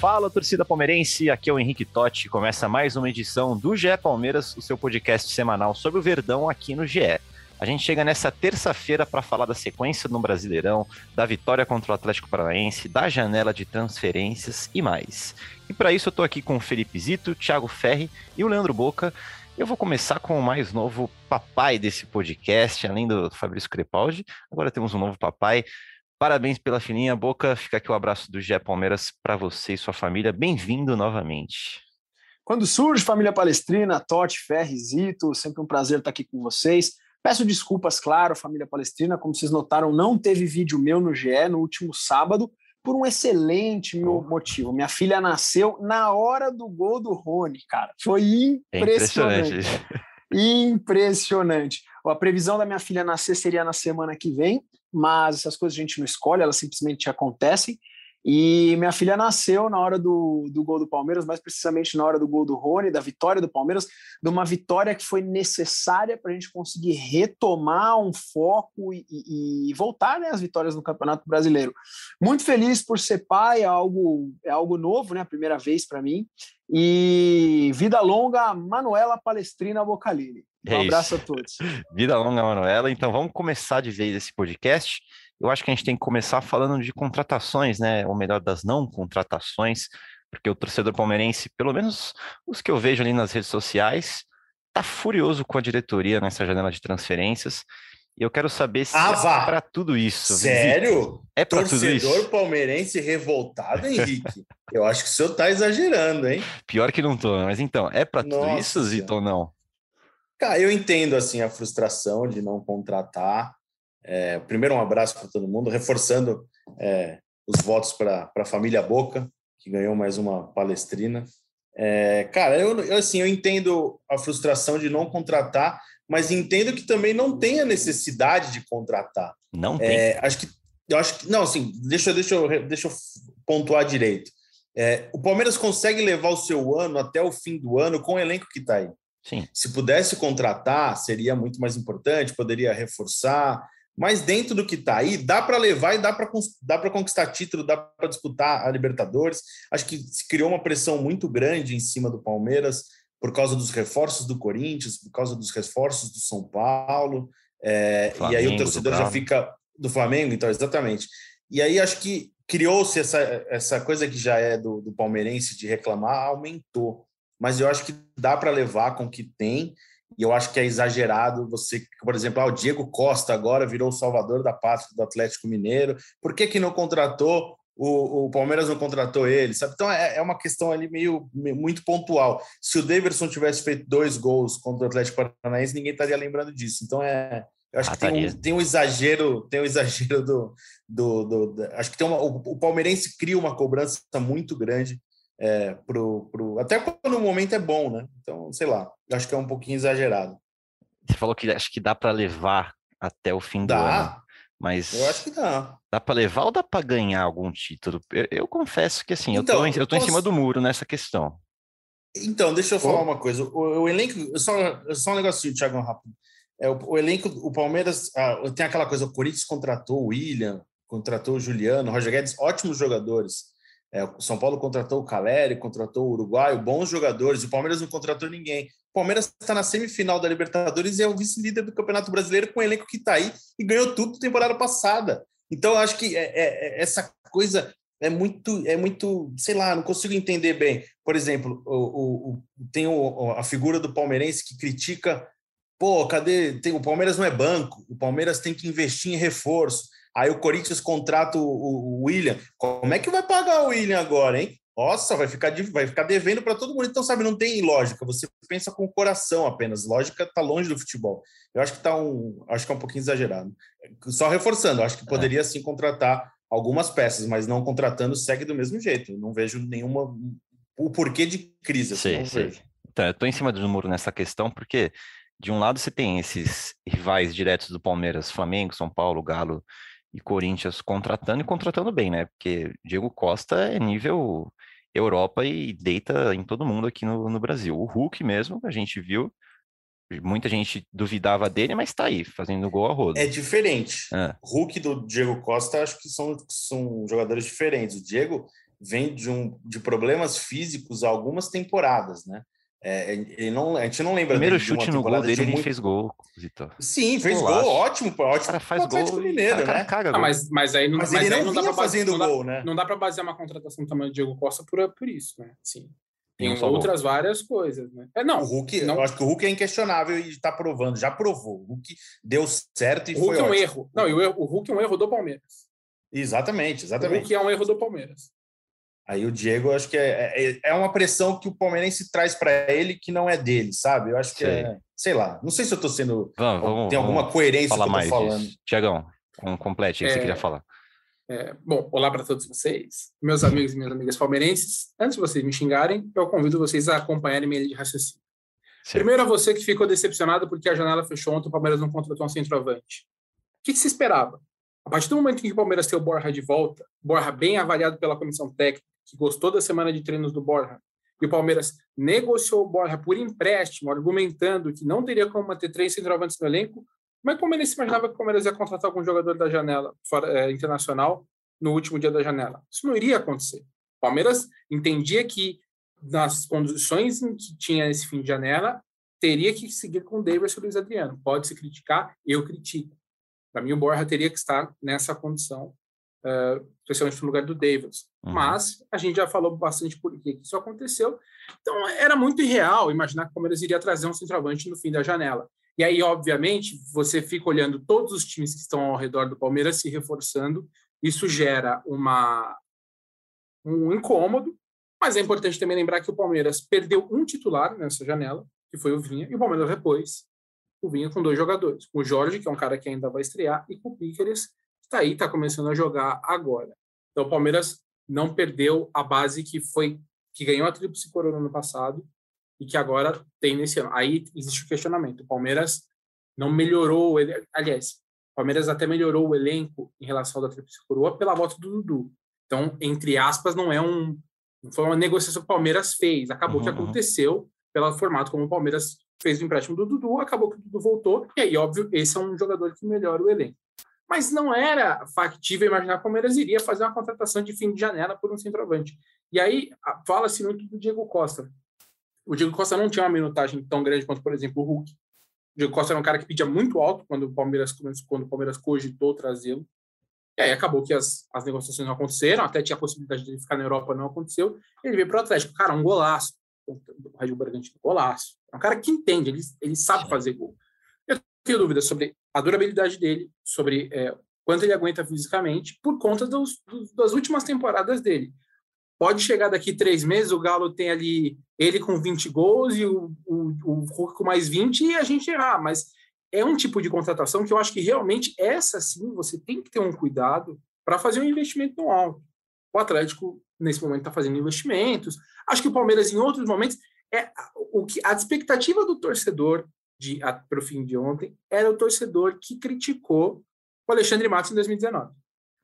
Fala, torcida palmeirense, aqui é o Henrique Totti. Começa mais uma edição do GE Palmeiras, o seu podcast semanal sobre o Verdão aqui no GE. A gente chega nessa terça-feira para falar da sequência no Brasileirão, da vitória contra o Atlético Paranaense, da janela de transferências e mais. E para isso eu estou aqui com o Felipe Zito, Thiago Ferri e o Leandro Boca. Eu vou começar com o mais novo papai desse podcast, além do Fabrício Crepaldi. Agora temos um novo papai. Parabéns pela fininha, Boca. Fica aqui o abraço do Gé Palmeiras para você e sua família. Bem-vindo novamente. Quando surge família palestrina, Totti, Ferri, Zito, sempre um prazer estar aqui com vocês. Peço desculpas, claro, família palestrina. Como vocês notaram, não teve vídeo meu no GE no último sábado por um excelente motivo. Minha filha nasceu na hora do gol do Rony, cara. Foi impressionante. É impressionante. impressionante. A previsão da minha filha nascer seria na semana que vem, mas essas coisas a gente não escolhe, elas simplesmente acontecem. E minha filha nasceu na hora do, do gol do Palmeiras, mais precisamente na hora do gol do Rony, da vitória do Palmeiras, de uma vitória que foi necessária para a gente conseguir retomar um foco e, e, e voltar né, às vitórias no Campeonato Brasileiro. Muito feliz por ser pai, é algo, é algo novo, né, a primeira vez para mim. E vida longa, Manuela Palestrina Bocalini. Um é abraço isso. a todos. Vida longa, Manuela. Então vamos começar de vez esse podcast. Eu acho que a gente tem que começar falando de contratações, né? Ou melhor, das não contratações, porque o torcedor palmeirense, pelo menos os que eu vejo ali nas redes sociais, tá furioso com a diretoria nessa janela de transferências. E eu quero saber se ah, é para tudo isso. Sério? É para tudo isso? Torcedor palmeirense revoltado, Henrique? eu acho que o senhor tá exagerando, hein? Pior que não tô, mas então, é para tudo isso, Zito, ou não? Cara, eu entendo assim a frustração de não contratar. É, primeiro, um abraço para todo mundo, reforçando é, os votos para a família Boca, que ganhou mais uma palestrina. É, cara, eu, eu, assim, eu entendo a frustração de não contratar, mas entendo que também não tem a necessidade de contratar. Não tem. acho que eu acho que não, assim, deixa, deixa, eu, deixa eu pontuar direito. o Palmeiras consegue levar o seu ano até o fim do ano com o elenco que está aí. Sim. Se pudesse contratar, seria muito mais importante, poderia reforçar. Mas dentro do que está aí, dá para levar e dá para dá conquistar título, dá para disputar a Libertadores. Acho que se criou uma pressão muito grande em cima do Palmeiras por causa dos reforços do Corinthians, por causa dos reforços do São Paulo. É, Flamengo, e aí o torcedor já fica do Flamengo, então, exatamente. E aí acho que criou-se essa, essa coisa que já é do, do palmeirense de reclamar, aumentou mas eu acho que dá para levar com o que tem. E eu acho que é exagerado você, por exemplo, ah, o Diego Costa agora virou o salvador da pátria do Atlético Mineiro. Por que, que não contratou? O, o Palmeiras não contratou ele, sabe? Então é, é uma questão ali meio, meio, muito pontual. Se o Davidson tivesse feito dois gols contra o Atlético Paranaense, ninguém estaria lembrando disso. Então é, eu acho ah, que tem um, tem um, exagero, tem um exagero do, do, do, do acho que tem uma, o, o, palmeirense cria uma cobrança muito grande é, pro, pro, até quando o momento é bom, né? Então, sei lá, acho que é um pouquinho exagerado. Você falou que acho que dá para levar até o fim dá. do ano. Mas eu acho que dá. Dá para levar ou dá para ganhar algum título? Eu, eu, confesso que assim, então, eu tô, eu tô posso... em cima do muro nessa questão. Então, deixa eu falar uma coisa. O, o elenco, só, só um negocinho, Thiago, rápido. É, o, o, elenco, o Palmeiras ah, tem aquela coisa, o Corinthians contratou o William, contratou o Juliano, o Roger Guedes, ótimos jogadores. É, o São Paulo contratou o Caleri, contratou o Uruguaio, bons jogadores. O Palmeiras não contratou ninguém. O Palmeiras está na semifinal da Libertadores e é o vice-líder do Campeonato Brasileiro com o elenco que está aí e ganhou tudo temporada passada. Então, acho que é, é, é, essa coisa é muito, é muito, sei lá, não consigo entender bem. Por exemplo, o, o, o tem o, a figura do palmeirense que critica, pô, cadê? Tem, o Palmeiras não é banco, o Palmeiras tem que investir em reforço. Aí o Corinthians contrata o, o, William. Como é que vai pagar o William agora, hein? nossa, vai ficar, vai ficar devendo para todo mundo. Então, sabe, não tem lógica. Você pensa com o coração apenas. Lógica está longe do futebol. Eu acho que tá um, acho que é um pouquinho exagerado. Só reforçando, acho que poderia sim contratar algumas peças, mas não contratando segue do mesmo jeito. não vejo nenhuma o porquê de crise. Assim, sim, sim. Então, eu estou em cima do muro nessa questão porque de um lado você tem esses rivais diretos do Palmeiras, Flamengo, São Paulo, Galo e Corinthians contratando e contratando bem, né? Porque Diego Costa é nível Europa e deita em todo mundo aqui no, no Brasil. O Hulk mesmo, a gente viu, muita gente duvidava dele, mas está aí, fazendo gol a roda. É diferente. É. Hulk do Diego Costa, acho que são, são jogadores diferentes. O Diego vem de, um, de problemas físicos há algumas temporadas, né? É, ele não, a gente não lembra Primeiro chute de no gol dele, de muito... ele fez gol, Vitor. Sim, fez gol, ótimo, ótimo. O cara faz gol, Mineiro, cara, né? Caga, ah, mas, mas aí não, mas mas ele não, não dá fazendo não gol, dá, né? Não dá para basear uma contratação do tamanho do Diego Costa por, por isso, né? Sim. Tem outras gol. várias coisas, né? É, não, o Hulk, não... eu acho que o Hulk é inquestionável e está provando, já provou. O Hulk deu certo e o Hulk foi é um ótimo. erro. Não, o, o Hulk é um erro do Palmeiras. Exatamente, exatamente. O Hulk é um erro do Palmeiras. Aí o Diego, acho que é, é, é uma pressão que o palmeirense traz para ele que não é dele, sabe? Eu acho que sei. é, sei lá, não sei se eu estou sendo. Vamos, vamos, tem alguma coerência falar que eu mais falando. Tiagão, um complete o que você queria falar. É, bom, olá para todos vocês, meus amigos e minhas amigas palmeirenses. Antes de vocês me xingarem, eu convido vocês a acompanharem minha linha de raciocínio. Certo. Primeiro a você que ficou decepcionado porque a janela fechou ontem, o Palmeiras não contratou um centroavante. O que, que se esperava? A partir do momento em que o Palmeiras tem o Borja de volta, Borja bem avaliado pela comissão técnica, que gostou da semana de treinos do Borja, e o Palmeiras negociou o Borja por empréstimo, argumentando que não teria como manter três centroavantes no elenco, mas como ele se imaginava que o Palmeiras ia contratar algum jogador da janela fora, é, internacional no último dia da janela? Isso não iria acontecer. O Palmeiras entendia que, nas condições em que tinha esse fim de janela, teria que seguir com o Davis e o Luiz Adriano. Pode se criticar, eu critico. Para mim, o Borja teria que estar nessa condição uh, especialmente no lugar do Davis. Uhum. Mas a gente já falou bastante por que isso aconteceu. Então era muito irreal imaginar que o Palmeiras iria trazer um centroavante no fim da janela. E aí, obviamente, você fica olhando todos os times que estão ao redor do Palmeiras se reforçando. Isso gera uma um incômodo, mas é importante também lembrar que o Palmeiras perdeu um titular nessa janela, que foi o Vinha, e o Palmeiras repôs o Vinha com dois jogadores, com o Jorge, que é um cara que ainda vai estrear, e com o Piqueres, está aí, está começando a jogar agora. Então, o Palmeiras não perdeu a base que foi que ganhou a tríplice coroa no ano passado e que agora tem nesse ano. Aí existe o questionamento. O Palmeiras não melhorou, aliás, o Palmeiras até melhorou o elenco em relação ao da tríplice coroa pela volta do Dudu. Então, entre aspas, não é um não foi uma negociação que o Palmeiras fez. Acabou uhum. que aconteceu pelo formato como o Palmeiras fez o empréstimo do Dudu, acabou que o Dudu voltou, e aí, óbvio, esse é um jogador que melhora o elenco mas não era factível imaginar que o Palmeiras iria fazer uma contratação de fim de janela por um centroavante. E aí fala-se muito do Diego Costa. O Diego Costa não tinha uma minutagem tão grande quanto, por exemplo, o Hulk. O Diego Costa era um cara que pedia muito alto quando o Palmeiras quando o Palmeiras cogitou trazê-lo. E aí acabou que as, as negociações não aconteceram, até tinha a possibilidade de ele ficar na Europa, não aconteceu. Ele veio para o Atlético. Cara, um golaço. O Red Bull Bragantino, golaço. É um cara que entende, ele, ele sabe fazer gol. Eu tenho dúvidas sobre a durabilidade dele, sobre é, quanto ele aguenta fisicamente, por conta dos, dos, das últimas temporadas dele. Pode chegar daqui três meses, o Galo tem ali ele com 20 gols e o, o, o Hulk com mais 20 e a gente errar, mas é um tipo de contratação que eu acho que realmente essa sim você tem que ter um cuidado para fazer um investimento no alto. O Atlético, nesse momento, está fazendo investimentos. Acho que o Palmeiras, em outros momentos, é o que a expectativa do torcedor para o fim de ontem era o torcedor que criticou o Alexandre Matos em 2019.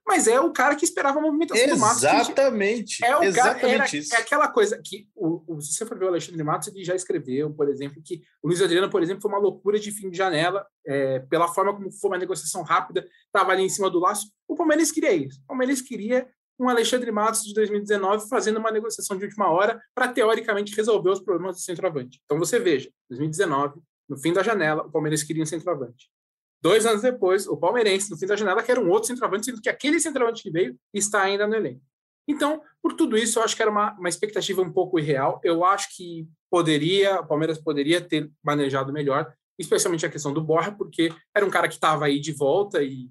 Mas é o cara que esperava a movimentação do Matos. Exatamente. É o exatamente cara, era, isso. É aquela coisa que, o, o, se você for ver o Alexandre Matos, ele já escreveu, por exemplo, que o Luiz Adriano, por exemplo, foi uma loucura de fim de janela, é, pela forma como foi uma negociação rápida, estava ali em cima do laço. O Palmeiras queria isso. O Palmeiras queria um Alexandre Matos de 2019 fazendo uma negociação de última hora para, teoricamente, resolver os problemas do centroavante. Então, você veja, 2019, no fim da janela, o Palmeiras queria um centroavante. Dois anos depois, o Palmeirense, no fim da janela, quer um outro centroavante, sendo que aquele centroavante que veio está ainda no elenco. Então, por tudo isso, eu acho que era uma, uma expectativa um pouco irreal. Eu acho que poderia, o Palmeiras poderia ter manejado melhor, especialmente a questão do Borja, porque era um cara que estava aí de volta e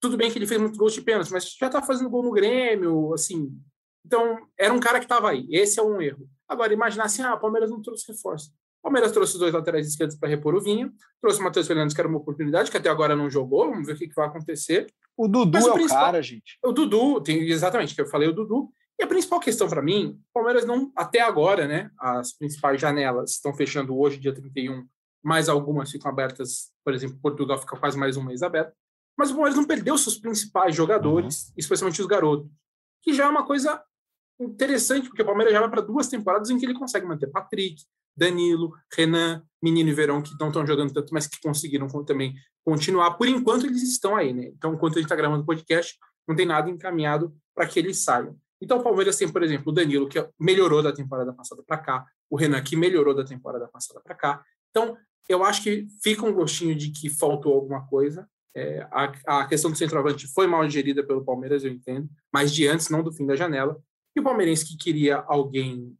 tudo bem que ele fez muitos gols de pênalti, mas já está fazendo gol no Grêmio, assim, Então, era um cara que estava aí. Esse é um erro. Agora, imaginar assim, ah, o Palmeiras não trouxe reforço. O Palmeiras trouxe os dois laterais esquerdos para repor o Vinha, trouxe o Matheus Fernandes, que era uma oportunidade, que até agora não jogou, vamos ver o que, que vai acontecer. O Dudu o é o cara, gente. O Dudu, tem, exatamente, que eu falei o Dudu. E a principal questão para mim, o Palmeiras não, até agora, né, as principais janelas estão fechando hoje, dia 31, mais algumas ficam abertas, por exemplo, Portugal fica quase mais um mês aberto, mas o Palmeiras não perdeu seus principais jogadores, uhum. especialmente os garotos, que já é uma coisa interessante, porque o Palmeiras já vai para duas temporadas em que ele consegue manter Patrick, Danilo, Renan, Menino e Verão, que não estão jogando tanto, mas que conseguiram também continuar. Por enquanto, eles estão aí, né? Então, enquanto a gente está gravando o podcast, não tem nada encaminhado para que eles saiam. Então, o Palmeiras tem, por exemplo, o Danilo, que melhorou da temporada passada para cá, o Renan, que melhorou da temporada passada para cá. Então, eu acho que fica um gostinho de que faltou alguma coisa. É, a, a questão do centroavante foi mal gerida pelo Palmeiras, eu entendo, mas de antes, não do fim da janela. E o palmeirense que queria alguém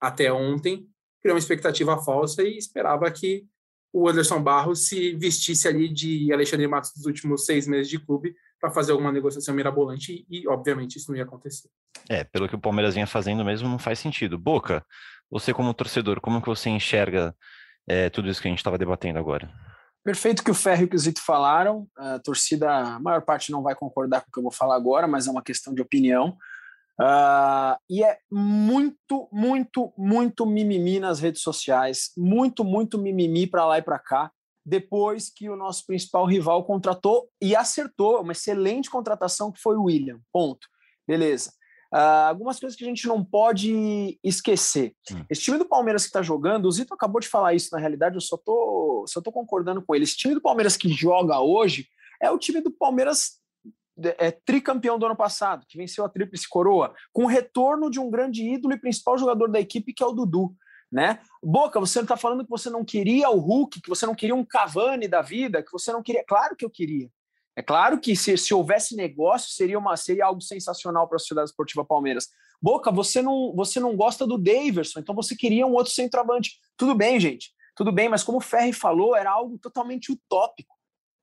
até ontem criou uma expectativa falsa e esperava que o Anderson Barros se vestisse ali de Alexandre Matos dos últimos seis meses de clube para fazer alguma negociação mirabolante e, obviamente, isso não ia acontecer. É, pelo que o Palmeiras vinha fazendo mesmo, não faz sentido. Boca, você como torcedor, como que você enxerga é, tudo isso que a gente estava debatendo agora? Perfeito que o Ferro e o Zito falaram. A torcida, a maior parte não vai concordar com o que eu vou falar agora, mas é uma questão de opinião. Uh, e é muito, muito, muito mimimi nas redes sociais, muito, muito mimimi para lá e para cá, depois que o nosso principal rival contratou e acertou uma excelente contratação que foi o William. Ponto. Beleza. Uh, algumas coisas que a gente não pode esquecer. Hum. Esse time do Palmeiras que está jogando, o Zito acabou de falar isso, na realidade, eu só tô, só tô concordando com ele. Esse time do Palmeiras que joga hoje é o time do Palmeiras é, tricampeão do ano passado, que venceu a Tríplice Coroa, com o retorno de um grande ídolo e principal jogador da equipe, que é o Dudu. Né? Boca, você está falando que você não queria o Hulk, que você não queria um Cavani da vida, que você não queria. Claro que eu queria. É claro que se, se houvesse negócio, seria, uma, seria algo sensacional para a Sociedade Esportiva Palmeiras. Boca, você não, você não gosta do Daverson, então você queria um outro centroavante. Tudo bem, gente. Tudo bem, mas como o Ferri falou, era algo totalmente utópico.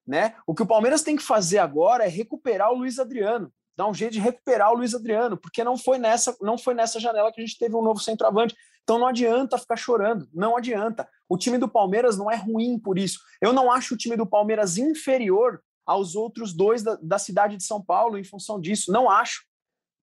Né? O que o Palmeiras tem que fazer agora é recuperar o Luiz Adriano, dar um jeito de recuperar o Luiz Adriano, porque não foi nessa, não foi nessa janela que a gente teve um novo centroavante. Então não adianta ficar chorando, não adianta. O time do Palmeiras não é ruim por isso. Eu não acho o time do Palmeiras inferior aos outros dois da, da cidade de São Paulo em função disso. Não acho.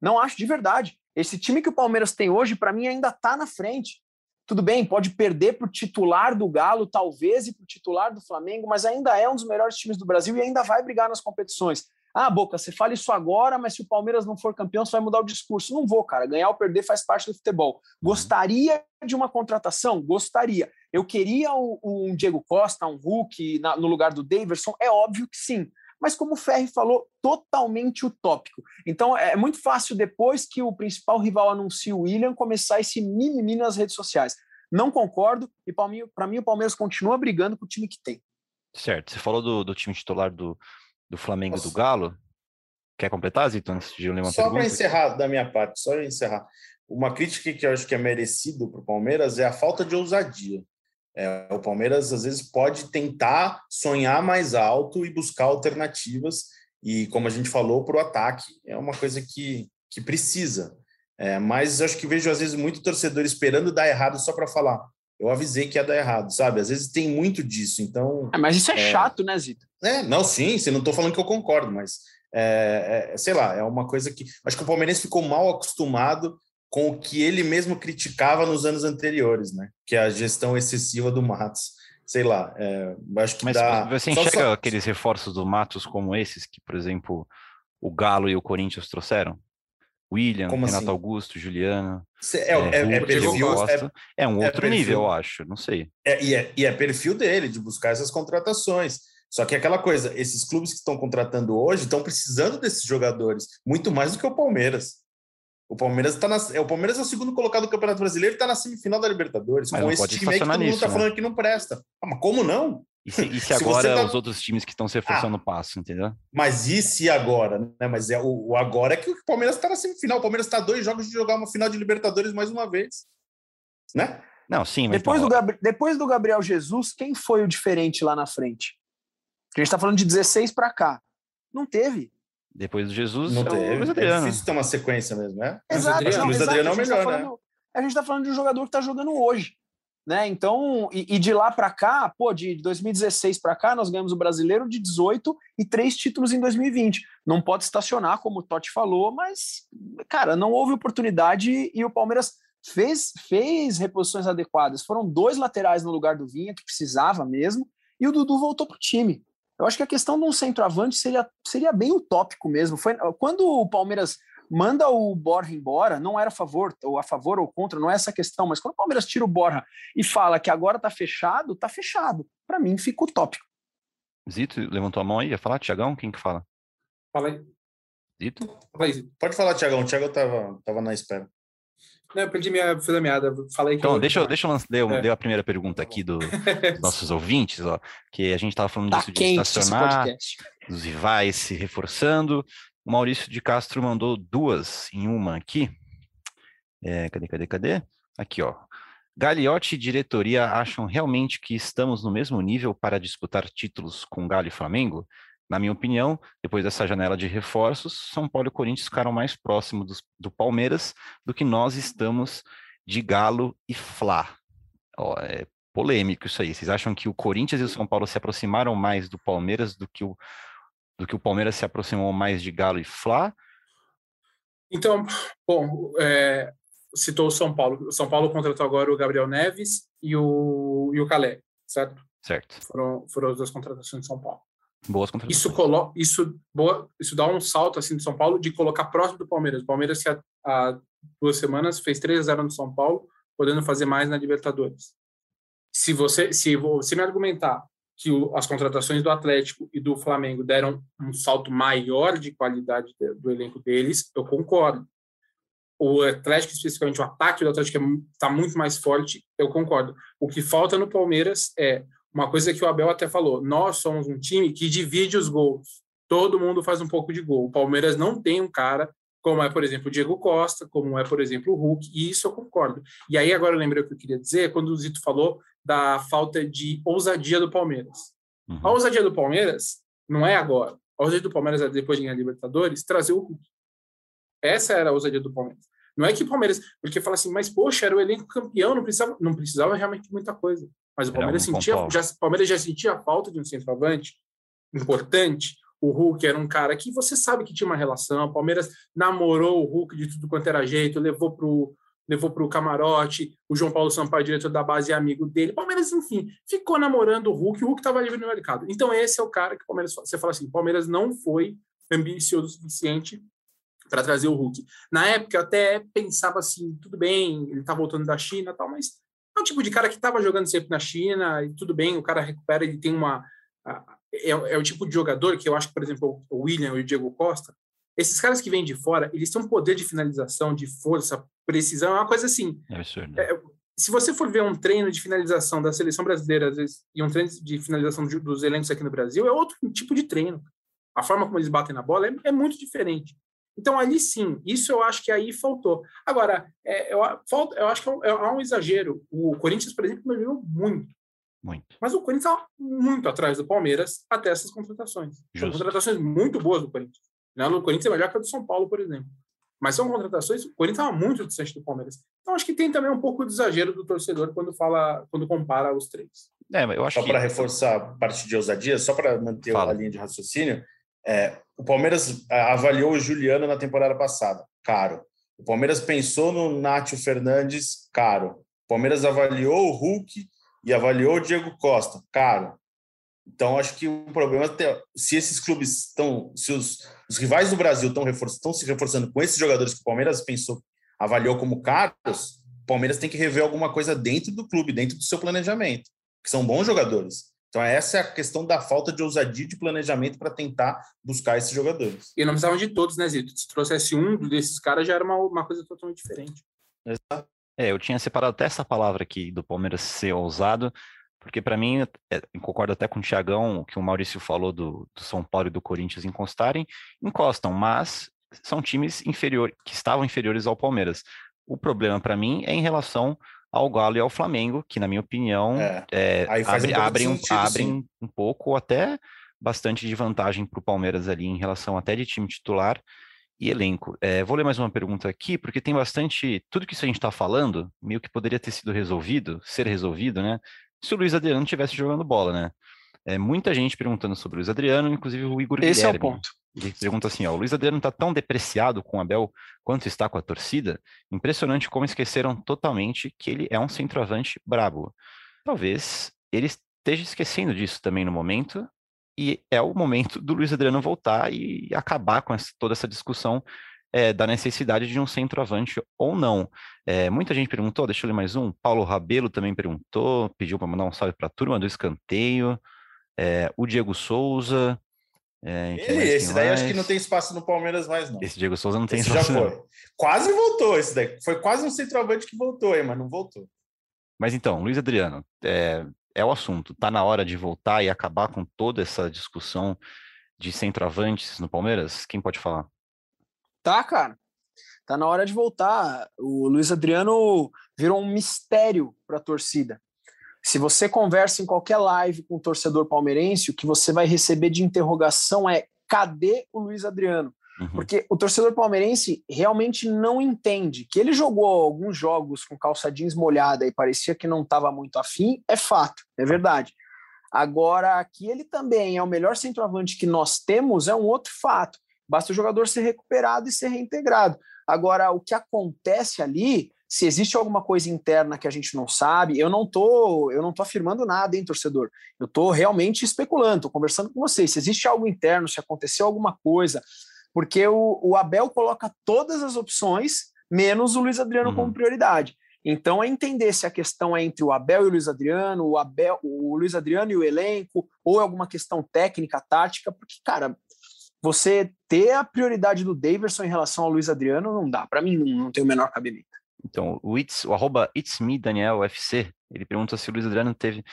Não acho de verdade. Esse time que o Palmeiras tem hoje, para mim, ainda está na frente. Tudo bem, pode perder para o titular do Galo, talvez, e para o titular do Flamengo, mas ainda é um dos melhores times do Brasil e ainda vai brigar nas competições. Ah, Boca, você fala isso agora, mas se o Palmeiras não for campeão, você vai mudar o discurso. Não vou, cara. Ganhar ou perder faz parte do futebol. Gostaria de uma contratação? Gostaria. Eu queria um, um Diego Costa, um Hulk na, no lugar do Daverson? É óbvio que sim mas como o Ferri falou, totalmente utópico. Então é muito fácil, depois que o principal rival anuncia o William, começar esse mimimi nas redes sociais. Não concordo, e para mim, o Palmeiras continua brigando com o time que tem. Certo. Você falou do, do time titular do, do Flamengo e do Galo. Quer completar, Zito, antes de eu ler uma Só para encerrar da minha parte, só encerrar. Uma crítica que eu acho que é merecido para o Palmeiras é a falta de ousadia. É, o Palmeiras às vezes pode tentar sonhar mais alto e buscar alternativas, e como a gente falou, para o ataque é uma coisa que, que precisa. É, mas acho que vejo às vezes muito torcedor esperando dar errado só para falar. Eu avisei que ia dar errado, sabe? Às vezes tem muito disso, então. É, mas isso é, é, chato, né, Zito? É, não, sim, você não estou falando que eu concordo, mas é, é, sei lá, é uma coisa que acho que o Palmeirense ficou mal acostumado com o que ele mesmo criticava nos anos anteriores, né? Que é a gestão excessiva do Matos. Sei lá, é, acho que Mas dá... você enxerga só, só... aqueles reforços do Matos como esses que, por exemplo, o Galo e o Corinthians trouxeram? William, como Renato assim? Augusto, Juliano. É, é, é, é perfil. É, é um outro perfil, nível, eu acho, não sei. É, e, é, e é perfil dele de buscar essas contratações. Só que aquela coisa, esses clubes que estão contratando hoje estão precisando desses jogadores muito mais do que o Palmeiras. O Palmeiras está na, é o Palmeiras é o segundo colocado do Campeonato Brasileiro e está na semifinal da Libertadores. Mas com esse time aí que todo mundo está né? falando que não presta. Ah, mas como não? E se, e se, se agora tá... os outros times que estão se reforçando ah, passo, entendeu? Mas e se agora? Né? Mas é o, o agora é que o Palmeiras está na semifinal. O Palmeiras está dois jogos de jogar uma final de Libertadores mais uma vez. Né? Não, sim, mas depois, do Gabri... depois do Gabriel Jesus, quem foi o diferente lá na frente? A gente está falando de 16 para cá. Não teve. Depois do Jesus, Não é o teve. Luiz É Adriano. difícil ter uma sequência mesmo, né? Exato, Adriano- não, Luiz exato, Adriano é o a gente tá melhor, né? falando- A gente está falando de um jogador que está jogando hoje. Né? Então, e, e de lá para cá, pô, de 2016 para cá, nós ganhamos o brasileiro de 18 e três títulos em 2020. Não pode estacionar, como o Totti falou, mas, cara, não houve oportunidade e o Palmeiras fez, fez reposições adequadas. Foram dois laterais no lugar do Vinha, que precisava mesmo, e o Dudu voltou para o time. Eu acho que a questão de um centroavante seria, seria bem utópico mesmo. Foi quando o Palmeiras manda o Borja embora, não era a favor, ou a favor ou contra, não é essa questão, mas quando o Palmeiras tira o Borja e fala que agora tá fechado, tá fechado. Para mim fica utópico. Zito levantou a mão aí, ia falar? Tiagão, quem que fala? Fala aí. Zito? Fala aí, Zito. Pode falar, Tiagão. O Thiago tava, tava na espera. Não, eu perdi minha, fiz a meada. Falei que Então, eu- deixa, eu- deixa eu lançar, ler, É. a primeira pergunta aqui do- dos nossos ouvintes, ó, que a gente estava falando Tá disso de estacionar, podcast. os rivais se reforçando. O Maurício de Castro mandou duas em uma aqui. É, cadê, cadê, cadê? Aqui, ó. Gagliotti e diretoria acham realmente que estamos no mesmo nível para disputar títulos com Galo e Flamengo? Na minha opinião, depois dessa janela de reforços, São Paulo e Corinthians ficaram mais próximos dos- do, Palmeiras do que nós estamos de Galo e Fla. Ó, é polêmico isso aí. Vocês acham que o Corinthians e o São Paulo se aproximaram mais do Palmeiras do que o, do que o Palmeiras se aproximou mais de Galo e Fla? Então, bom, é, citou o São Paulo. O São Paulo contratou agora o Gabriel Neves e o, e o Calé, certo? Certo. Foram, foram as duas contratações de São Paulo. Boas. Isso, colo isso, boa, isso dá um salto assim do São Paulo de colocar próximo do Palmeiras. O Palmeiras, que há, há duas semanas fez 3 a 0 no São Paulo, podendo fazer mais na Libertadores. Se você, se você me argumentar que o, as contratações do Atlético e do Flamengo deram um salto maior de qualidade de, do elenco deles, eu concordo. O Atlético, especificamente o ataque do Atlético está muito mais forte, eu concordo. O que falta no Palmeiras é uma coisa que o Abel até falou: nós somos um time que divide os gols. Todo mundo faz um pouco de gol. O Palmeiras não tem um cara como é, por exemplo, o Diego Costa, como é, por exemplo, o Hulk, e isso eu concordo. E aí agora eu lembrei o que eu queria dizer, quando o Zito falou da falta de ousadia do Palmeiras. Uhum. A ousadia do Palmeiras não é agora. A ousadia do Palmeiras é depois de ganhar a Libertadores, trazer o Hulk. Essa era a ousadia do Palmeiras. Não é que o Palmeiras, porque fala assim, mas poxa, era o elenco campeão, não precisava, não precisava realmente muita coisa. Mas o Palmeiras sentia, já, o Palmeiras já sentia a falta de um centroavante importante. O Hulk era um cara que você sabe que tinha uma relação. O Palmeiras namorou o Hulk de tudo quanto era jeito, levou pro levou para o camarote, o João Paulo Sampaio, diretor da base, é amigo dele. O Palmeiras, enfim, ficou namorando o Hulk, o Hulk estava livre no mercado. Então, esse é o cara que o Palmeiras. Você fala assim: o Palmeiras não foi ambicioso o suficiente para trazer o Hulk. Na época, eu até pensava assim: tudo bem, ele está voltando da China tal, mas é o tipo de cara que estava jogando sempre na China, e tudo bem, o cara recupera, ele tem uma. É, é o tipo de jogador que eu acho por exemplo, o William e o Diego Costa, esses caras que vêm de fora, eles têm um poder de finalização, de força, precisão, é uma coisa assim. É absurdo. É, se você for ver um treino de finalização da seleção brasileira, às vezes, e um treino de finalização dos elencos aqui no Brasil, é outro tipo de treino. A forma como eles batem na bola é, é muito diferente. Então, ali sim, isso eu acho que aí faltou. Agora, é, eu, falta, eu acho que é, é um exagero. O Corinthians, por exemplo, melhorou muito. Muito. Mas o Corinthians estava muito atrás do Palmeiras até essas contratações. São Justo. contratações muito boas do Corinthians. Né? O Corinthians é melhor que a do São Paulo, por exemplo. Mas são contratações, o Corinthians estava muito distante do Palmeiras. Então acho que tem também um pouco de exagero do torcedor quando fala, quando compara os três. É, eu acho Só que... para reforçar a parte de ousadia, só para manter Fala. a linha de raciocínio, é, o Palmeiras é, avaliou o Juliano na temporada passada, caro. O Palmeiras pensou no Nátio Fernandes, caro. O Palmeiras avaliou o Hulk e avaliou o Diego Costa, caro. Então, acho que o problema é se esses clubes estão, se os, os rivais do Brasil estão, estão se reforçando com esses jogadores que o Palmeiras pensou, avaliou como caros, o Palmeiras tem que rever alguma coisa dentro do clube, dentro do seu planejamento, que são bons jogadores. Então, essa é a questão da falta de ousadia de planejamento para tentar buscar esses jogadores. E não precisavam de todos, né, Zito? Se trouxesse um desses caras, já era uma, uma coisa totalmente diferente. É, eu tinha separado até essa palavra aqui do Palmeiras ser ousado, porque para mim, é, concordo até com o Thiagão, o que o Maurício falou do, do São Paulo e do Corinthians encostarem, encostam, mas são times inferiores, que estavam inferiores ao Palmeiras. O problema para mim é em relação ao Galo e ao Flamengo, que na minha opinião É. é, abre- um abrem, um, sentido, abrem um pouco, ou até bastante de vantagem para o Palmeiras ali em relação até de time titular e elenco. É, vou ler mais uma pergunta aqui, porque tem bastante. Tudo que isso a gente está falando, meio que poderia ter sido resolvido, ser resolvido, né? Se o Luiz Adriano estivesse jogando bola, né? É, muita gente perguntando sobre o Luiz Adriano, inclusive o Igor Esse Guilherme. é o ponto. Ele pergunta assim: ó, o Luiz Adriano está tão depreciado com o Abel quanto está com a torcida? Impressionante como esqueceram totalmente que ele é um centroavante brabo. Talvez ele esteja esquecendo disso também no momento, e é o momento do Luiz Adriano voltar e acabar com essa, toda essa discussão é, da necessidade de um centroavante ou não. É, muita gente perguntou, deixa eu ler mais um. Paulo Rabelo também perguntou, pediu para mandar um salve para a turma do escanteio. É, o Diego Souza. É, Ele, esse daí mais? acho que não tem espaço no Palmeiras mais, não. Esse Diego Souza não tem esse espaço. Já foi. Quase voltou esse daí. Foi quase um centroavante que voltou, aí, mas não voltou. Mas então, Luiz Adriano, é, é o assunto. Está na hora de voltar e acabar com toda essa discussão de centroavantes no Palmeiras? Quem pode falar? Tá, cara. Tá na hora de voltar. O Luiz Adriano virou um mistério para a torcida. Se você conversa em qualquer live com um torcedor palmeirense, o que você vai receber de interrogação é: cadê o Luiz Adriano? Uhum. Porque o torcedor palmeirense realmente não entende que ele jogou alguns jogos com calça jeans molhada e parecia que não estava muito afim, é fato, é verdade. Agora, que ele também é o melhor centroavante que nós temos é um outro fato. Basta o jogador ser recuperado e ser reintegrado. Agora, o que acontece ali, se existe alguma coisa interna que a gente não sabe, eu não tô, eu não tô afirmando nada, hein, torcedor. Eu tô realmente especulando, tô conversando com vocês. Se existe algo interno, se aconteceu alguma coisa, porque o, o Abel coloca todas as opções, menos o Luiz Adriano uhum. como prioridade. Então é entender se a questão é entre o Abel e o Luiz Adriano, o Abel, o Luiz Adriano e o elenco, ou é alguma questão técnica, tática, porque, cara, você ter a prioridade do Daverson em relação ao Luiz Adriano não dá. Para mim, não, não tem o menor cabimento. Então, o, it's, o arroba It's Me Daniel FC, ele pergunta se o Luiz Adriano teve.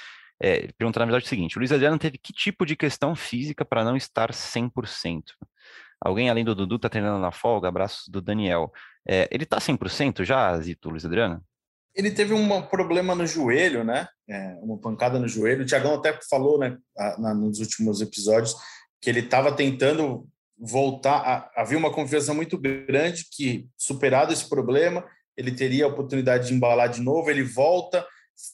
É, ele pergunta, na verdade, o seguinte: o Luiz Adriano teve que tipo de questão física para não estar 100%? Alguém além do Dudu tá treinando na folga? Abraço do Daniel. É, ele tá 100% já, Zito, Luiz Adriano? Ele teve um problema no joelho, né? É, uma pancada no joelho. O Tiagão até falou, né, nos últimos episódios, que ele estava tentando voltar. havia uma confiança muito grande que, superado esse problema, ele teria a oportunidade de embalar de novo. Ele volta,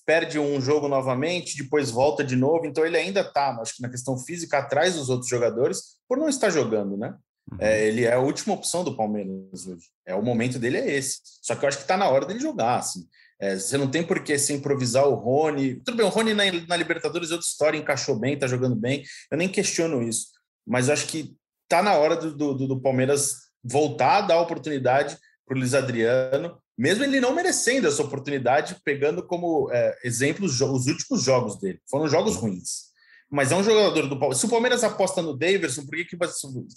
perde um jogo novamente, depois volta de novo. Então ele ainda está, acho que na questão física, atrás dos outros jogadores, por não estar jogando, né? Uhum. É, ele é a última opção do Palmeiras hoje. É o momento dele é esse. Só que eu acho que está na hora dele jogar. Assim. É, você não tem por que se improvisar o Rony. Tudo bem, o Rony na, na Libertadores é outra história, encaixou bem, está jogando bem. Eu nem questiono isso. Mas eu acho que está na hora do, do, do, Palmeiras voltar a dar oportunidade para o Luiz Adriano, mesmo ele não merecendo essa oportunidade, pegando como é, exemplos os últimos jogos dele. Foram jogos ruins mas é um jogador do Palmeiras. Se o Palmeiras aposta no Davidson, por que, que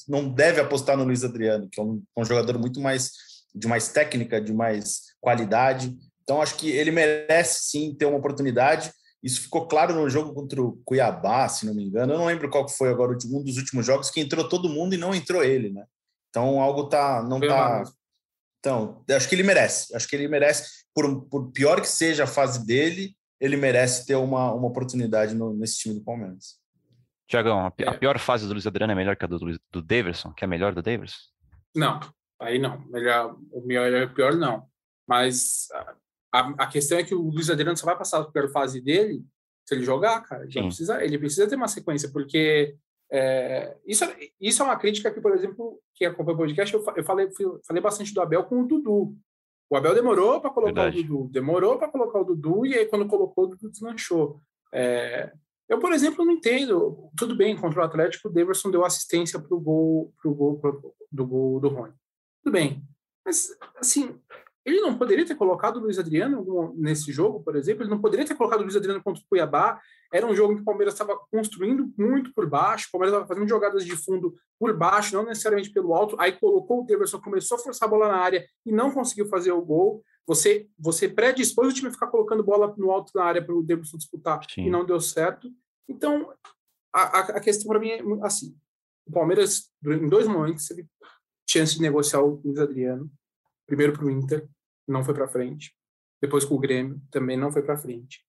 não deve apostar no Luiz Adriano, que é um, um, jogador muito mais de mais técnica, de mais qualidade? Então, acho que ele merece sim ter uma oportunidade. Isso ficou claro no jogo contra o Cuiabá, se não me engano. Eu não lembro qual foi agora um dos últimos jogos que entrou todo mundo e não entrou ele, né? Então, algo tá não tá Então, acho que ele merece. Acho que ele merece por, por pior que seja a fase dele, ele merece ter uma, uma oportunidade no, nesse time do Palmeiras. Tiagão, a, a, é. pior fase do Luiz Adriano é melhor que a do, do Daverson, que é melhor do Daverson? Não, aí não. Melhor, o melhor é o pior, não. Mas a, a, questão é que o Luiz Adriano só vai passar a pior fase dele se ele jogar, cara. Ele precisa, ele precisa ter uma sequência, porque é, isso, isso é uma crítica que, por exemplo, quem acompanha o podcast, eu, eu falei, falei bastante do Abel com o Dudu. O Abel demorou para colocar Verdade. o Dudu, demorou para colocar o Dudu, e aí quando colocou, o Dudu deslanchou. É, eu, por exemplo, não entendo. Tudo bem, contra o Atlético, o Daverson deu assistência para o gol, pro gol pro, do gol do Rony. Tudo bem. Mas, assim, ele não poderia ter colocado o Luiz Adriano nesse jogo, por exemplo? Ele não poderia ter colocado o Luiz Adriano contra o Cuiabá? Era um jogo que o Palmeiras estava construindo muito por baixo, o Palmeiras estava fazendo jogadas de fundo por baixo, não necessariamente pelo alto. Aí colocou o Deverson, começou a forçar a bola na área e não conseguiu fazer o gol. Você, você predispôs o time a ficar colocando bola no alto da área para o Deverson disputar Sim. e não deu certo. Então, a, a questão para mim é assim: o Palmeiras, em dois momentos, teve chance de negociar o Luiz Adriano primeiro para o Inter, não foi para frente. Depois com o Grêmio, também não foi para frente.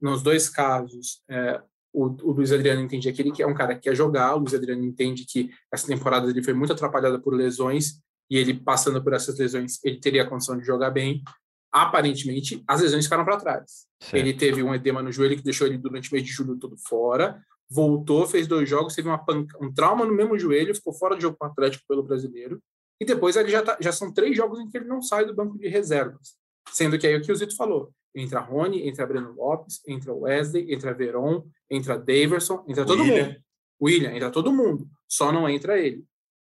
Nos dois casos, é, o, o Luiz Adriano entendia que ele é um cara que quer jogar, o Luiz Adriano entende que essa temporada ele foi muito atrapalhada por lesões, e ele passando por essas lesões, ele teria a condição de jogar bem. Aparentemente, as lesões ficaram para trás. Certo. Ele teve um edema no joelho que deixou ele durante o mês de julho todo fora, voltou, fez dois jogos, teve uma panca, um trauma no mesmo joelho, ficou fora de jogo com o Atlético pelo brasileiro. E depois ele já, tá, já são três jogos em que ele não sai do banco de reservas. Sendo que aí o que o Zito falou: entra Rony, entra Breno Lopes, entra Wesley, entra Veron, entra Daverson, entra todo William. mundo. William, entra todo mundo. Só não entra ele.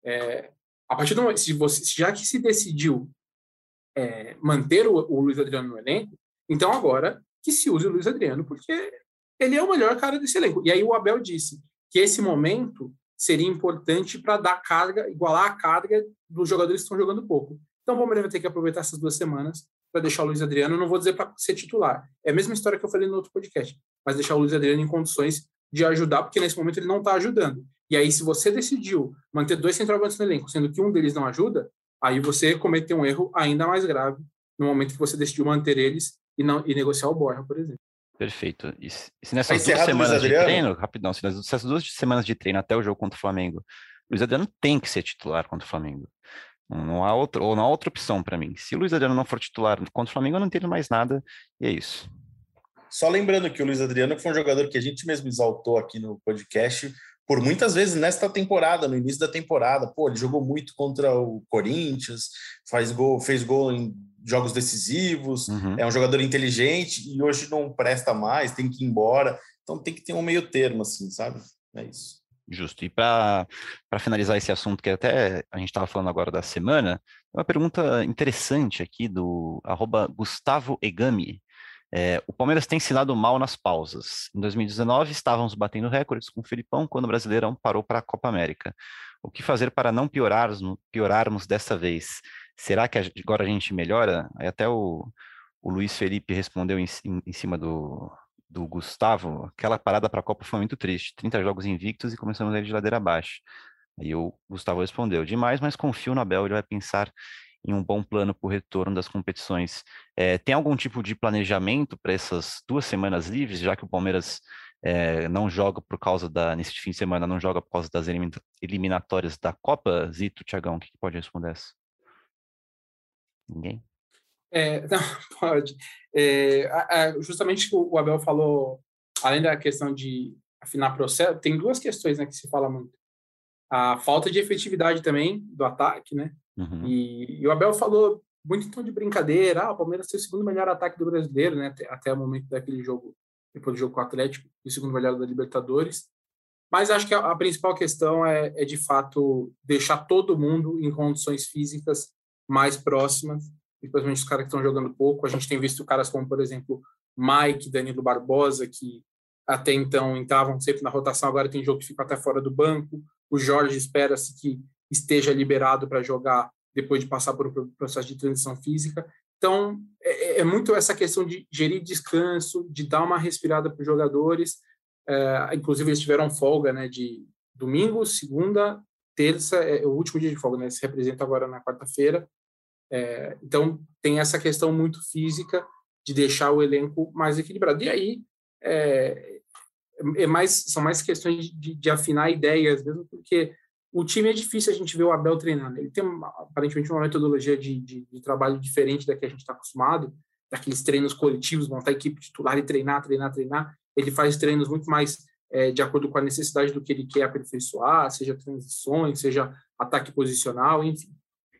É, a partir do momento, se você, já que se decidiu é, manter o, o Luiz Adriano no elenco, então agora que se use o Luiz Adriano, porque ele é o melhor cara desse elenco. E aí o Abel disse que esse momento seria importante para dar carga, igualar a carga dos jogadores que estão jogando pouco. Então o Palmeiras vai ter que aproveitar essas duas semanas para deixar o Luiz Adriano, não vou dizer para ser titular. É a mesma história que eu falei no outro podcast, mas deixar o Luiz Adriano em condições de ajudar, porque nesse momento ele não está ajudando. E aí, se você decidiu manter dois centroavantes no elenco, sendo que um deles não ajuda, aí você cometeu um erro ainda mais grave no momento que você decidiu manter eles e não e negociar o Borja, por exemplo. Perfeito. E se nessas duas semanas de treino, rapidão, se nessas duas semanas de treino até o jogo contra o Flamengo, o Luiz Adriano tem que ser titular contra o Flamengo. Não há outra, ou não há outra opção para mim. Se o Luiz Adriano não for titular contra o Flamengo, eu não entendo mais nada, e é isso. Só lembrando que o Luiz Adriano foi um jogador que a gente mesmo exaltou aqui no podcast por muitas vezes nesta temporada, no início da temporada. Pô, ele jogou muito contra o Corinthians, faz gol, fez gol em jogos decisivos, uhum. é um jogador inteligente e hoje não presta mais, tem que ir embora. Então tem que ter um meio termo, assim, sabe? É isso. Justo. E para finalizar esse assunto que até a gente estava falando agora da semana, uma pergunta interessante aqui do arroba Gustavo Egami. É, o Palmeiras tem se dado mal nas pausas. Em 2019, estávamos batendo recordes com o Filipão quando o Brasileirão parou para a Copa América. O que fazer para não piorarmos, piorarmos dessa vez? Será que agora a gente melhora? Até o, o Luiz Felipe respondeu em, em, em cima do, do Gustavo, aquela parada para a Copa foi muito triste. 30 jogos invictos e começamos a ir de ladeira abaixo. Aí o Gustavo respondeu: demais, mas confio na Bel, ele vai pensar em um bom plano para o retorno das competições. É, tem algum tipo de planejamento para essas duas semanas livres, já que o Palmeiras é, não joga por causa da, nesse fim de semana, não joga por causa das eliminatórias da Copa? Zito, Tiagão, o que pode responder essa? Ninguém? É, não, pode. É, justamente o Abel falou, além da questão de afinar processo, tem duas questões né, que se fala muito. A falta de efetividade também do ataque, né? Uhum. E, e, o Abel falou muito então de brincadeira, ah, o Palmeiras tem o segundo melhor ataque do brasileiro, né? Até, até o momento daquele jogo, depois do jogo com o Atlético, e o segundo melhor da Libertadores. Mas acho que a, a principal questão é, é, de fato, deixar todo mundo em condições físicas mais próximas principalmente os caras que estão jogando pouco. A gente tem visto caras como, por exemplo, Mike, Danilo Barbosa, que até então entravam sempre na rotação, agora tem jogo que fica até fora do banco. O Jorge espera-se que esteja liberado para jogar depois de passar por um processo de transição física. Então, é, é, é muito essa questão de gerir descanso, de dar uma respirada para os jogadores. É, inclusive, eles tiveram folga né, de domingo, segunda, terça, é o último dia de folga, né? Se representa agora na quarta-feira. É, então, tem essa questão muito física de deixar o elenco mais equilibrado. E aí, é, é mais, são mais questões de, de, afinar ideias, mesmo porque o time é difícil a gente ver o Abel treinando. Ele tem, aparentemente, uma metodologia de, de, de trabalho diferente da que a gente está acostumado, daqueles treinos coletivos, montar a equipe titular e treinar, treinar, treinar. Ele faz treinos muito mais é, de acordo com a necessidade do que ele quer aperfeiçoar, seja transições, seja ataque posicional, enfim.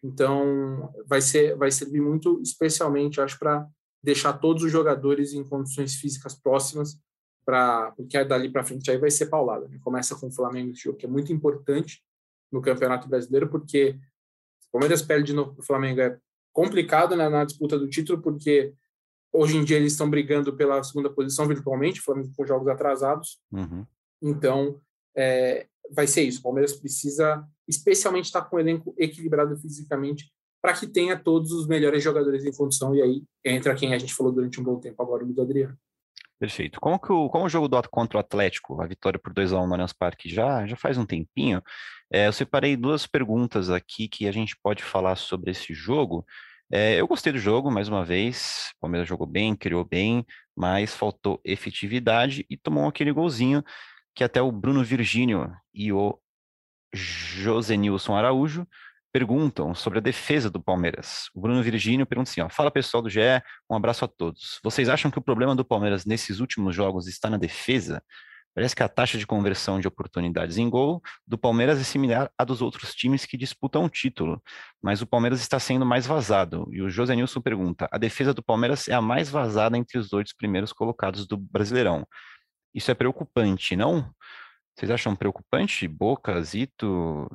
Então, vai, ser, vai servir muito, especialmente, acho, para deixar todos os jogadores em condições físicas próximas, pra, porque dali para frente aí vai ser paulada. Né? Começa com o Flamengo, esse jogo que é muito importante no Campeonato Brasileiro, porque o Palmeiras perde de novo para o Flamengo é complicado né, na disputa do título, porque hoje em dia eles estão brigando pela segunda posição virtualmente, o Flamengo com jogos atrasados. Uhum. Então, é, vai ser isso. O Palmeiras precisa, especialmente, estar com o elenco equilibrado fisicamente para que tenha todos os melhores jogadores em condição. E aí entra quem a gente falou durante um bom tempo agora, o do Adriano. Perfeito. Como, que o, como o jogo do contra o Atlético, a vitória por 2x1 no Allianz Parque já, já faz um tempinho, é, eu separei duas perguntas aqui que a gente pode falar sobre esse jogo. É, eu gostei do jogo, mais uma vez. O Palmeiras jogou bem, criou bem, mas faltou efetividade e tomou aquele golzinho que até o Bruno Virgínio e o José Nilson Araújo perguntam sobre a defesa do Palmeiras. O Bruno Virgínio pergunta assim: ó, fala pessoal do GE, um abraço a todos. Vocês acham que o problema do Palmeiras nesses últimos jogos está na defesa? Parece que a taxa de conversão de oportunidades em gol do Palmeiras é similar à dos outros times que disputam o título, mas o Palmeiras está sendo mais vazado. E o José Nilson pergunta: a defesa do Palmeiras é a mais vazada entre os dois primeiros colocados do Brasileirão. Isso é preocupante, não? Vocês acham preocupante? Boca, Zito,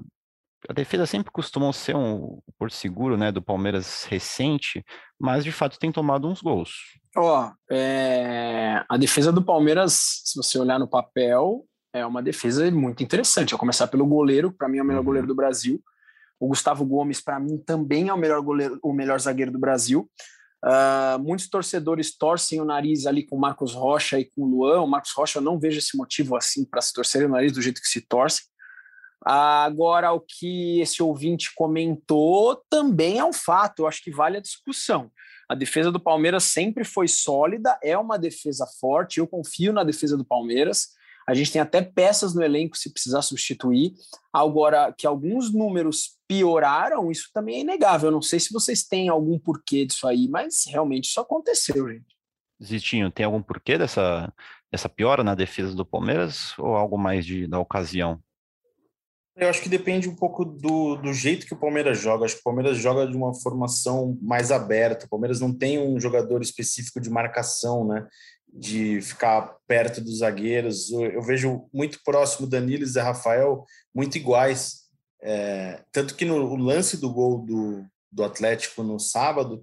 a defesa sempre costumou ser um porto seguro, né, do Palmeiras recente, mas de fato tem tomado uns gols. Ó, oh, é... a defesa do Palmeiras, se você olhar no papel, é uma defesa muito interessante. Vou começar pelo goleiro, para mim é o melhor uhum. goleiro do Brasil. O Gustavo Gomes, para mim, também é o melhor goleiro, o melhor zagueiro do Brasil. Uh, muitos torcedores torcem o nariz ali com o Marcos Rocha e com o Luan. O Marcos Rocha eu não vejo esse motivo assim para se torcer o nariz do jeito que se torce. Agora, o que esse ouvinte comentou também é um fato, eu acho que vale a discussão. A defesa do Palmeiras sempre foi sólida, é uma defesa forte, eu confio na defesa do Palmeiras. A gente tem até peças no elenco se precisar substituir. Agora, que alguns números pioraram, isso também é inegável. Eu não sei se vocês têm algum porquê disso aí, mas realmente isso aconteceu, gente. Zitinho, tem algum porquê dessa, dessa piora na defesa do Palmeiras ou algo mais de, da ocasião? Eu acho que depende um pouco do, do jeito que o Palmeiras joga. Acho que o Palmeiras joga de uma formação mais aberta. O Palmeiras não tem um jogador específico de marcação, né? De ficar perto dos zagueiros. Eu, vejo muito próximo Danilo e Zé Rafael, muito iguais. É, tanto que no lance do gol do, do Atlético no sábado,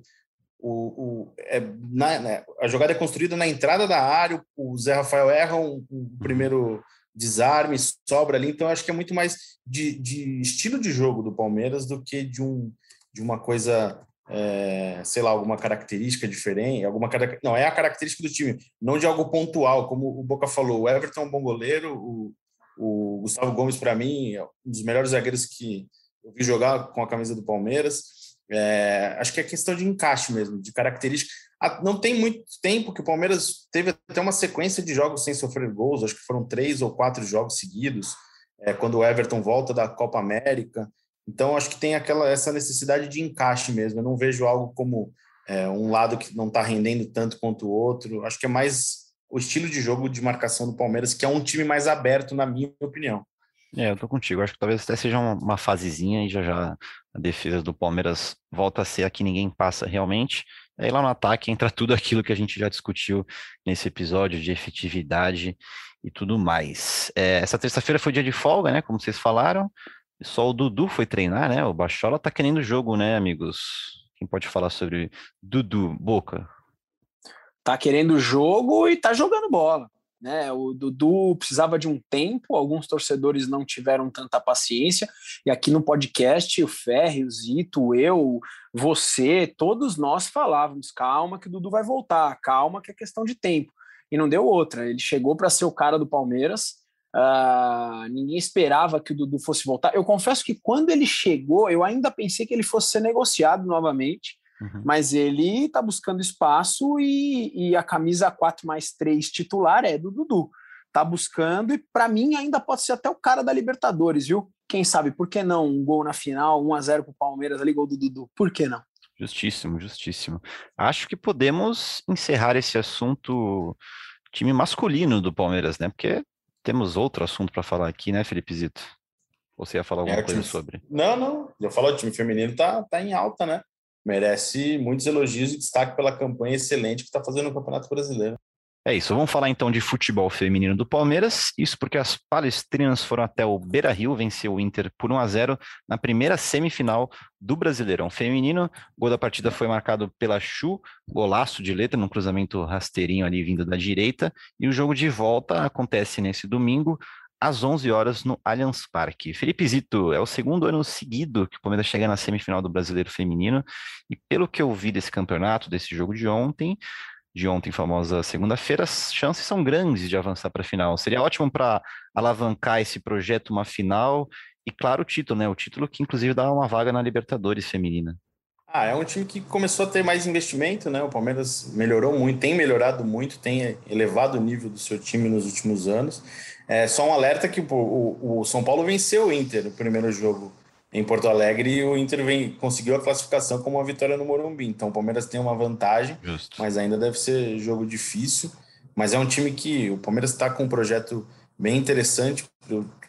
o, o, é, na, né, a jogada é construída na entrada da área, o Zé Rafael erra um, um primeiro desarme, sobra ali. Então, acho que é muito mais de, de, estilo de jogo do Palmeiras do que de, um, de uma coisa, é, sei lá, alguma característica diferente. alguma Não, é a característica do time, não de algo pontual, como o Boca falou. O Everton é um bom goleiro, o, o Gustavo Gomes, para mim, é um dos melhores zagueiros que eu vi jogar com a camisa do Palmeiras. É, acho que é questão de encaixe mesmo, de característica. Ah, não tem muito tempo que o Palmeiras teve até uma sequência de jogos sem sofrer gols, acho que foram três ou quatro jogos seguidos, é, quando o Everton volta da Copa América. Então, acho que tem aquela essa necessidade de encaixe mesmo. Eu não vejo algo como é, um lado que não está rendendo tanto quanto o outro. Acho que é mais o estilo de jogo de marcação do Palmeiras, que é um time mais aberto, na minha opinião. É, eu tô contigo. Acho que talvez até seja uma, fasezinha e já já a defesa do Palmeiras volta a ser a que ninguém passa realmente. Aí lá no ataque entra tudo aquilo que a gente já discutiu nesse episódio de efetividade e tudo mais. É, essa terça-feira foi dia de folga, né? Como vocês falaram. Só o Dudu foi treinar, né? O Bachola tá querendo jogo, né, amigos? Quem pode falar sobre Dudu, Boca? Tá querendo jogo e tá jogando bola. Né? O Dudu precisava de um tempo, alguns torcedores não tiveram tanta paciência, e aqui no podcast, o Ferri, o Zito, eu, você, todos nós falávamos: calma, que o Dudu vai voltar, calma, que é questão de tempo. E não deu outra. Ele chegou para ser o cara do Palmeiras. Uh, ninguém esperava que o Dudu fosse voltar. Eu confesso que quando ele chegou, eu ainda pensei que ele fosse ser negociado novamente. Uhum. Mas ele está buscando espaço e, e, a camisa 4 mais 3 titular é do Dudu. Está buscando e, para mim, ainda pode ser até o cara da Libertadores, viu? Quem sabe, por que não? Um gol na final, 1 a 0 para o Palmeiras, ali, gol do Dudu. Por que não? Justíssimo, justíssimo. Acho que podemos encerrar esse assunto time masculino do Palmeiras, né? Porque temos outro assunto para falar aqui, né, Felipe Zito? Você ia falar alguma é, coisa time... sobre? Não, não. Eu falo, o time feminino tá, tá em alta, né? merece muitos elogios e destaque pela campanha excelente que está fazendo no Campeonato Brasileiro. É isso, vamos falar então de futebol feminino do Palmeiras. Isso porque as palestrinas foram até o Beira Rio, venceu o Inter por 1 a 0 na primeira semifinal do Brasileirão Feminino. O gol da partida foi marcado pela Chu, golaço de letra, num cruzamento rasteirinho ali vindo da direita. E o jogo de volta acontece nesse domingo, às 11 horas no Allianz Parque. Felipe Zito, é o segundo ano seguido que o Palmeiras chega na semifinal do Brasileiro Feminino e pelo que eu vi desse campeonato, desse jogo de ontem, de ontem, famosa segunda-feira, as chances são grandes de avançar para a final. Seria ótimo para alavancar esse projeto uma final e, claro, o título, né? O título que inclusive dá uma vaga na Libertadores feminina. Ah, é um time que começou a ter mais investimento, né? O Palmeiras melhorou muito, tem melhorado muito, tem elevado o nível do seu time nos últimos anos. É só um alerta que o, o, o São Paulo venceu o Inter no primeiro jogo em Porto Alegre e o Inter vem, conseguiu a classificação com uma vitória no Morumbi. Então o Palmeiras tem uma vantagem, Justo. mas ainda deve ser jogo difícil. Mas é um time que o Palmeiras está com um projeto bem interessante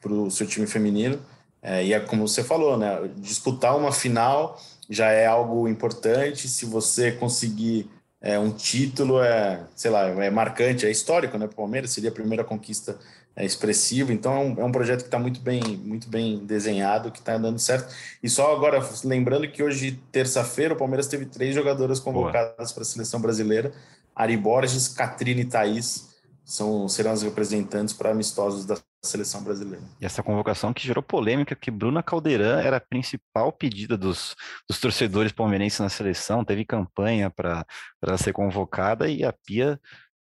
para o seu time feminino. É, e é como você falou, né? Disputar uma final já é algo importante. Se você conseguir é, um título, é, sei lá, é marcante, é histórico, né? Para o Palmeiras seria a primeira conquista é, expressiva. Então é um, é um projeto que está muito bem, muito bem desenhado, que está dando certo. E só agora lembrando que hoje terça-feira o Palmeiras teve três jogadoras convocadas para a seleção brasileira: Ari Borges, Catrine e Thaís são, serão as representantes para amistosos da seleção brasileira. E essa convocação que gerou polêmica, que Bruna Caldeirão era a principal pedida dos, dos torcedores palmeirenses na seleção, teve campanha para ser convocada e a Pia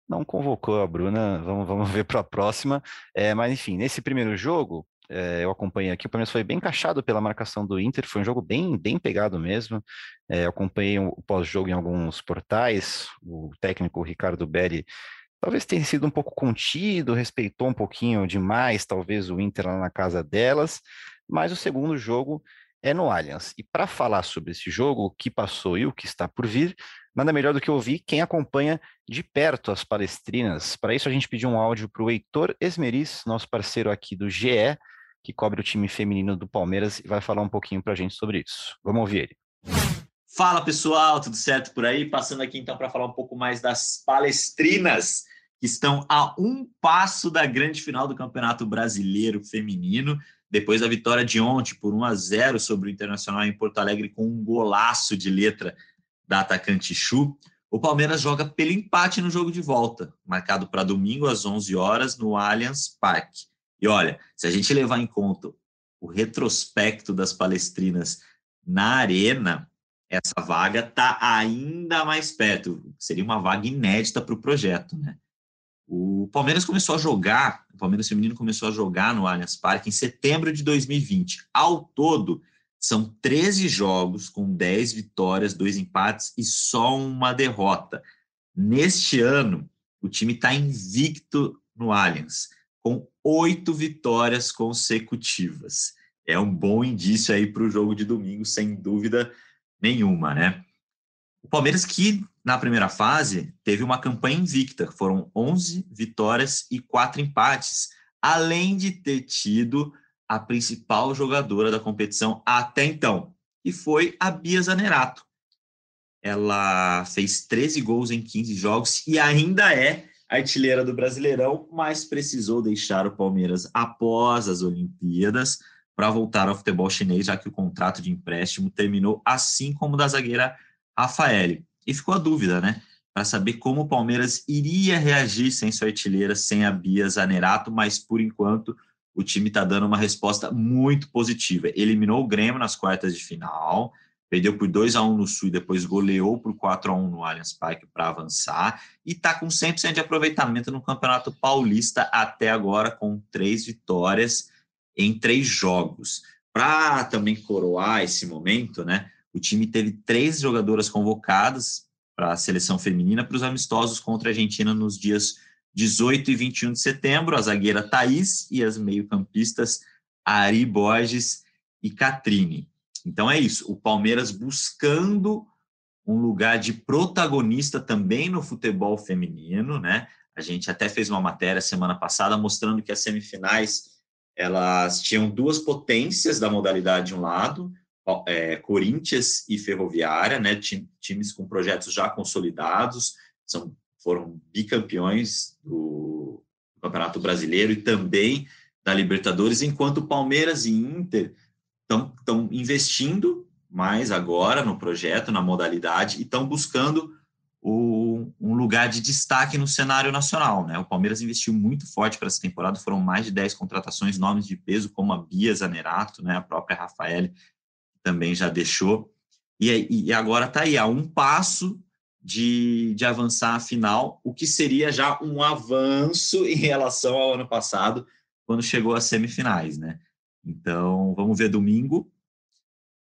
não convocou a Bruna, vamos, vamos ver para a próxima. É, mas enfim, nesse primeiro jogo, é, eu acompanhei aqui, o Palmeiras foi bem encaixado pela marcação do Inter, foi um jogo bem, bem pegado mesmo. É, eu acompanhei o pós-jogo em alguns portais, o técnico Ricardo Belli talvez tenha sido um pouco contido, respeitou um pouquinho demais, talvez, o Inter lá na casa delas, mas o segundo jogo é no Allianz. E para falar sobre esse jogo, o que passou e o que está por vir, nada melhor do que ouvir quem acompanha de perto as palestrinas. Para isso, a gente pediu um áudio para o Heitor Esmeris, nosso parceiro aqui do GE, que cobre o time feminino do Palmeiras e vai falar um pouquinho para a gente sobre isso. Vamos ouvir ele. Fala pessoal, tudo certo por aí? Passando aqui então para falar um pouco mais das palestrinas que estão a um passo da grande final do Campeonato Brasileiro Feminino, depois da vitória de ontem por 1 a 0 sobre o Internacional em Porto Alegre com um golaço de letra da atacante Chu. O Palmeiras joga pelo empate no jogo de volta, marcado para domingo às 11 horas no Allianz Parque. E olha, se a gente levar em conta o retrospecto das palestrinas na arena, essa vaga está ainda mais perto. Seria uma vaga inédita para o projeto, né? O Palmeiras começou a jogar, o Palmeiras feminino começou a jogar no Allianz Parque em setembro de 2020. Ao todo, são 13 jogos com 10 vitórias, dois empates e só uma derrota. Neste ano, o time está invicto no Allianz, com oito vitórias consecutivas. É um bom indício aí para o jogo de domingo, sem dúvida nenhuma, né? O Palmeiras que na primeira fase teve uma campanha invicta, foram 11 vitórias e 4 empates, além de ter tido a principal jogadora da competição até então, que foi a Bia Zanerato. Ela fez 13 gols em 15 jogos e ainda é artilheira do Brasileirão, mas precisou deixar o Palmeiras após as Olimpíadas para voltar ao futebol chinês, já que o contrato de empréstimo terminou, assim como o da zagueira Rafael. E ficou a dúvida, né? Para saber como o Palmeiras iria reagir sem sua artilheira, sem a Bia Zanerato, mas por enquanto o time está dando uma resposta muito positiva. Eliminou o Grêmio nas quartas de final, perdeu por 2 a 1 no Sul e depois goleou por 4 a 1 no Allianz Parque para avançar e está com 100% de aproveitamento no Campeonato Paulista até agora com três vitórias em três jogos. Para também coroar esse momento, né? O time teve três jogadoras convocadas para a seleção feminina para os amistosos contra a Argentina nos dias 18 e 21 de setembro, a zagueira Thaís e as meio-campistas Ari Borges e Catrine. Então é isso, o Palmeiras buscando um lugar de protagonista também no futebol feminino, né? A gente até fez uma matéria semana passada mostrando que as semifinais elas tinham duas potências da modalidade de um lado, é, Corinthians e Ferroviária, né, times com projetos já consolidados, são, foram bicampeões do Campeonato Brasileiro e também da Libertadores, enquanto Palmeiras e Inter estão investindo mais agora no projeto, na modalidade, e estão buscando o, um lugar de destaque no cenário nacional. Né? O Palmeiras investiu muito forte para essa temporada, foram mais de 10 contratações, nomes de peso, como a Bia Zanerato, né? a própria Rafael também já deixou. E, e agora está aí, a um passo de, de avançar a final, o que seria já um avanço em relação ao ano passado, quando chegou às semifinais, né? Então, vamos ver domingo.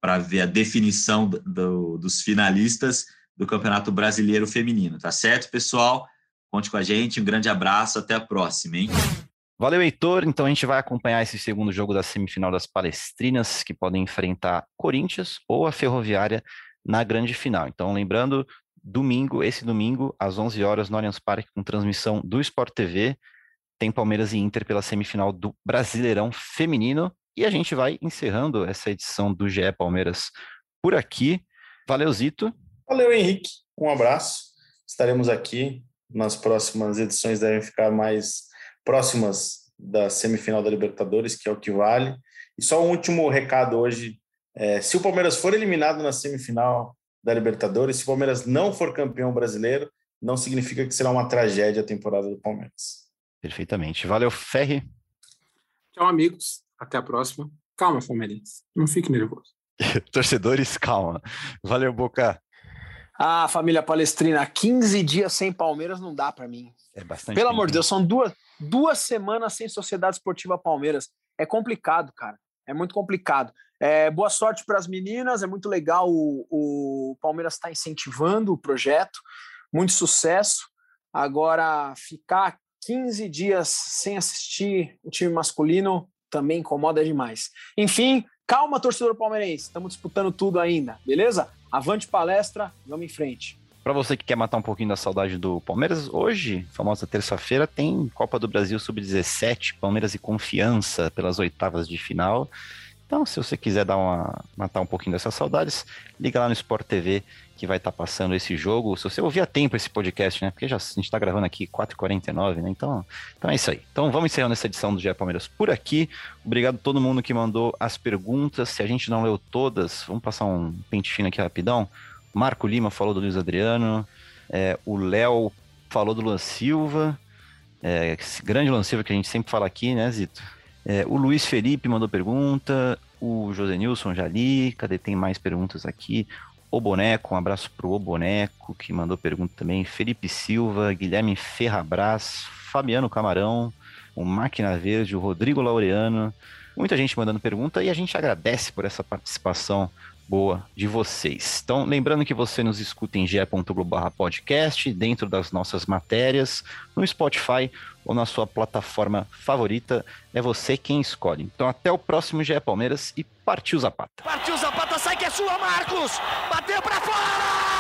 para ver a definição do, dos finalistas do Campeonato Brasileiro Feminino. Tá certo, pessoal? Conte com a gente. Um grande abraço. Até a próxima, hein? Valeu, Heitor. Então a gente vai acompanhar esse segundo jogo da semifinal das Palestrinas, que podem enfrentar Corinthians ou a Ferroviária na grande final. Então, lembrando, domingo, esse domingo, às 11 horas, no Allianz Parque, com transmissão do Sport TV, tem Palmeiras e Inter pela semifinal do Brasileirão Feminino. E a gente vai encerrando essa edição do GE Palmeiras por aqui. Valeu, Zito. Valeu, Henrique. Um abraço. Estaremos aqui nas próximas edições, devem ficar mais próximas da semifinal da Libertadores, que é o que vale. E só um último recado hoje: é, se o Palmeiras for eliminado na semifinal da Libertadores, se o Palmeiras não for campeão brasileiro, não significa que será uma tragédia a temporada do Palmeiras. Perfeitamente. Valeu, Ferri. Tchau, amigos. Até a próxima. Calma, Palmeirense. Não fique nervoso. Torcedores, calma. Valeu, Boca. Ah, família palestrina, 15 dias sem Palmeiras não dá para mim. É bastante. Pelo amor de Deus, são duas, duas semanas sem Sociedade Esportiva Palmeiras. É complicado, cara. É muito complicado. É, boa sorte para as meninas. É muito legal. O, o Palmeiras está incentivando o projeto. Muito sucesso. Agora, ficar 15 dias sem assistir o time masculino também incomoda demais. Enfim, calma, torcedor palmeirense. Estamos disputando tudo ainda, beleza? Avante palestra, vamos em frente. Para você que quer matar um pouquinho da saudade do Palmeiras, hoje, famosa terça-feira, tem Copa do Brasil Sub-17, Palmeiras e Confiança pelas oitavas de final. Então, se você quiser dar uma, matar um pouquinho dessas saudades, liga lá no Sport TV que vai estar tá passando esse jogo. Se você ouvir a tempo esse podcast, né? Porque já, a gente está gravando aqui 4h49, né? Então, então é isso aí. Então vamos encerrando essa edição do GE Palmeiras por aqui. Obrigado a todo mundo que mandou as perguntas. Se a gente não leu todas, vamos passar um pente fino aqui rapidão. Marco Lima falou do Luiz Adriano. É, o Léo falou do Luan Silva. É, grande Luan Silva que a gente sempre fala aqui, né, Zito? É, o Luiz Felipe mandou pergunta, o José Nilson já li, cadê? Tem mais perguntas aqui. O Boneco, um abraço pro O Boneco, que mandou pergunta também. Felipe Silva, Guilherme Ferrabras, Fabiano Camarão, o Máquina Verde, o Rodrigo Laureano. Muita gente mandando pergunta e a gente agradece por essa participação boa de vocês. Então, lembrando que você nos escuta em ge.globo podcast, dentro das nossas matérias, no Spotify ou na sua plataforma favorita. É você quem escolhe. Então, até o próximo GE Palmeiras e partiu Zapata. Partiu Zapata, sai que é sua, Marcos! Bateu para fora!